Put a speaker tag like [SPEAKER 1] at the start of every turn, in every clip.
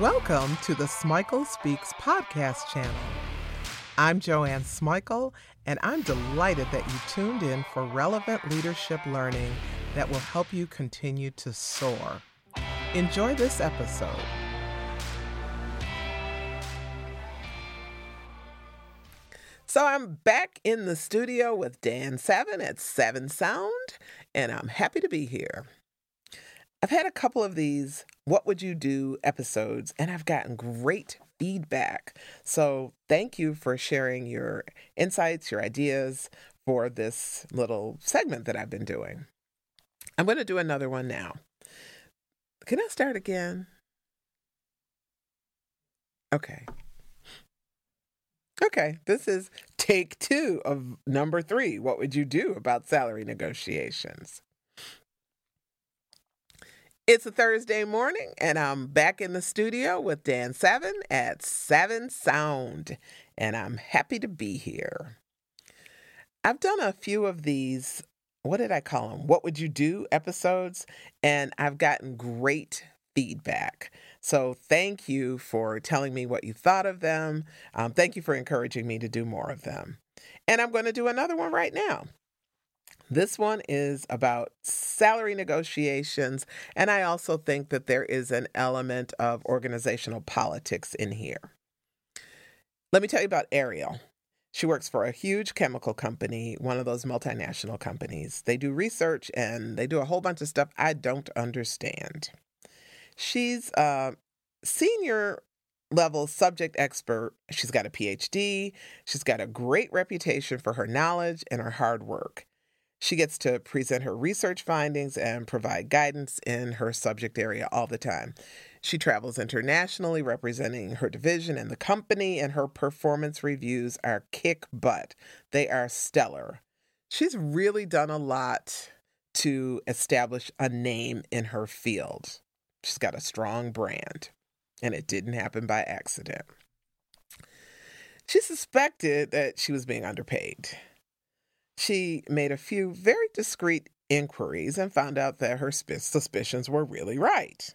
[SPEAKER 1] Welcome to the Smikle Speaks podcast channel. I'm Joanne Smikle, and I'm delighted that you tuned in for relevant leadership learning that will help you continue to soar. Enjoy this episode. So I'm back in the studio with Dan Seven at Seven Sound, and I'm happy to be here. I've had a couple of these What Would You Do episodes, and I've gotten great feedback. So thank you for sharing your insights, your ideas for this little segment that I've been doing. I'm going to do another one now. Can I start again? Okay. Okay, this is take two of number three. What would you do about salary negotiations? It's a Thursday morning, and I'm back in the studio with Dan Seven at Seven Sound, and I'm happy to be here. I've done a few of these, what did I call them? What would you do episodes? And I've gotten great feedback. So thank you for telling me what you thought of them. Um, thank you for encouraging me to do more of them. And I'm going to do another one right now. This one is about salary negotiations, and I also think that there is an element of organizational politics in here. Let me tell you about Ariel. She works for a huge chemical company, one of those multinational companies. They do research and they do a whole bunch of stuff I don't understand. She's a senior level subject expert. She's got a PhD. She's got a great reputation for her knowledge and her hard work. She gets to present her research findings and provide guidance in her subject area all the time. She travels internationally representing her division and the company, and her performance reviews are kick butt. They are stellar. She's really done a lot to establish a name in her field. She's got a strong brand, and it didn't happen by accident. She suspected that she was being underpaid. She made a few very discreet inquiries and found out that her suspicions were really right.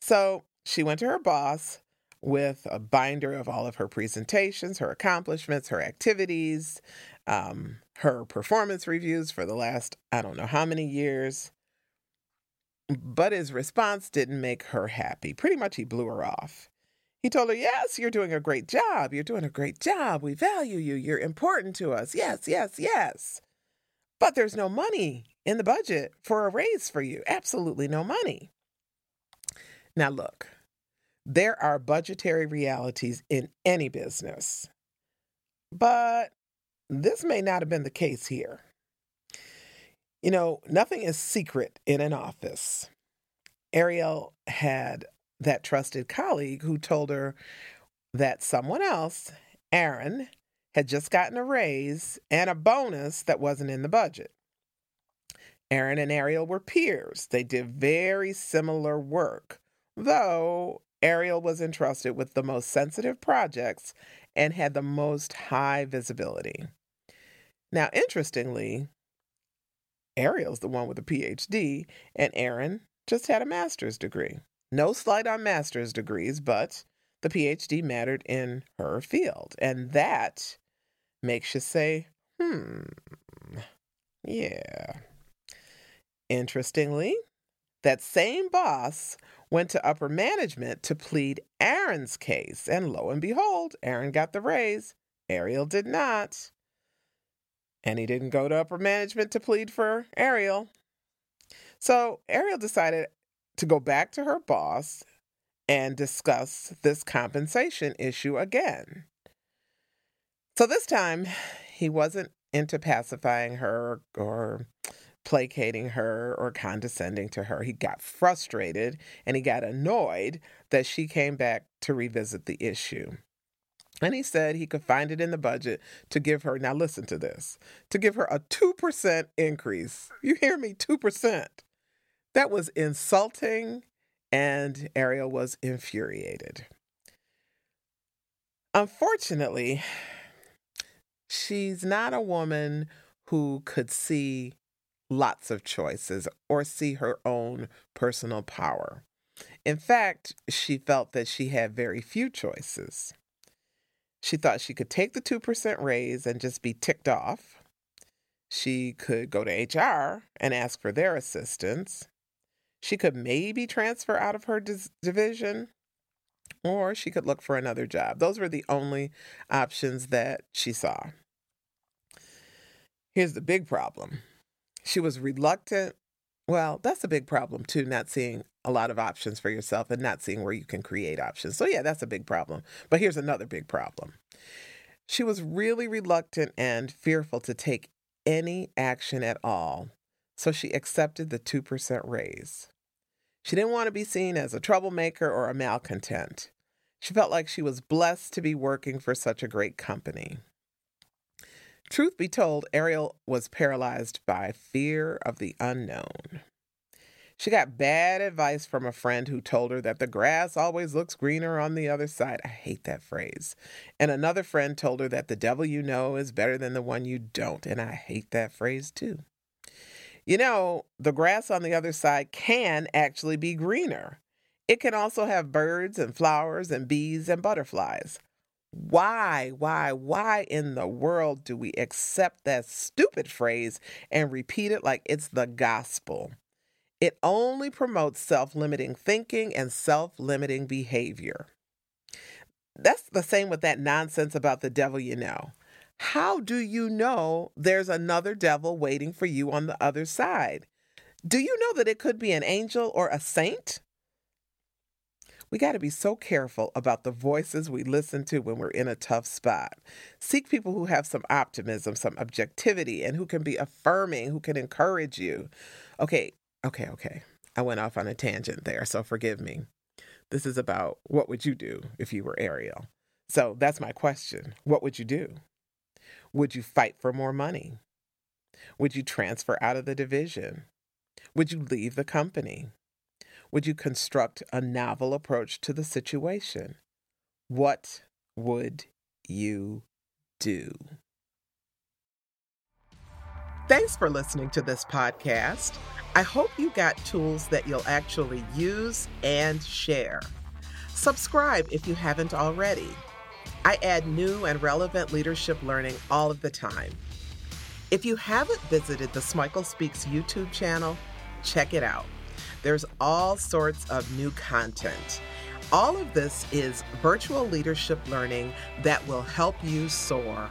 [SPEAKER 1] So she went to her boss with a binder of all of her presentations, her accomplishments, her activities, um, her performance reviews for the last, I don't know how many years. But his response didn't make her happy. Pretty much, he blew her off. He told her, Yes, you're doing a great job. You're doing a great job. We value you. You're important to us. Yes, yes, yes. But there's no money in the budget for a raise for you. Absolutely no money. Now, look, there are budgetary realities in any business, but this may not have been the case here. You know, nothing is secret in an office. Ariel had that trusted colleague who told her that someone else, Aaron, had just gotten a raise and a bonus that wasn't in the budget. Aaron and Ariel were peers. They did very similar work, though Ariel was entrusted with the most sensitive projects and had the most high visibility. Now, interestingly, Ariel's the one with a PhD, and Aaron just had a master's degree. No slight on master's degrees, but the PhD mattered in her field. And that makes you say, hmm, yeah. Interestingly, that same boss went to upper management to plead Aaron's case. And lo and behold, Aaron got the raise. Ariel did not and he didn't go to upper management to plead for Ariel. So Ariel decided to go back to her boss and discuss this compensation issue again. So this time, he wasn't into pacifying her or placating her or condescending to her. He got frustrated and he got annoyed that she came back to revisit the issue. And he said he could find it in the budget to give her, now listen to this, to give her a 2% increase. You hear me? 2%. That was insulting, and Ariel was infuriated. Unfortunately, she's not a woman who could see lots of choices or see her own personal power. In fact, she felt that she had very few choices. She thought she could take the 2% raise and just be ticked off. She could go to HR and ask for their assistance. She could maybe transfer out of her dis- division or she could look for another job. Those were the only options that she saw. Here's the big problem she was reluctant. Well, that's a big problem too, not seeing a lot of options for yourself and not seeing where you can create options. So, yeah, that's a big problem. But here's another big problem. She was really reluctant and fearful to take any action at all, so she accepted the 2% raise. She didn't want to be seen as a troublemaker or a malcontent. She felt like she was blessed to be working for such a great company. Truth be told, Ariel was paralyzed by fear of the unknown. She got bad advice from a friend who told her that the grass always looks greener on the other side. I hate that phrase. And another friend told her that the devil you know is better than the one you don't. And I hate that phrase too. You know, the grass on the other side can actually be greener. It can also have birds and flowers and bees and butterflies. Why, why, why in the world do we accept that stupid phrase and repeat it like it's the gospel? It only promotes self limiting thinking and self limiting behavior. That's the same with that nonsense about the devil you know. How do you know there's another devil waiting for you on the other side? Do you know that it could be an angel or a saint? We got to be so careful about the voices we listen to when we're in a tough spot. Seek people who have some optimism, some objectivity, and who can be affirming, who can encourage you. Okay, Okay, okay. I went off on a tangent there, so forgive me. This is about what would you do if you were Ariel? So that's my question. What would you do? Would you fight for more money? Would you transfer out of the division? Would you leave the company? Would you construct a novel approach to the situation? What would you do? Thanks for listening to this podcast. I hope you got tools that you'll actually use and share. Subscribe if you haven't already. I add new and relevant leadership learning all of the time. If you haven't visited the Smikle Speaks YouTube channel, check it out. There's all sorts of new content. All of this is virtual leadership learning that will help you soar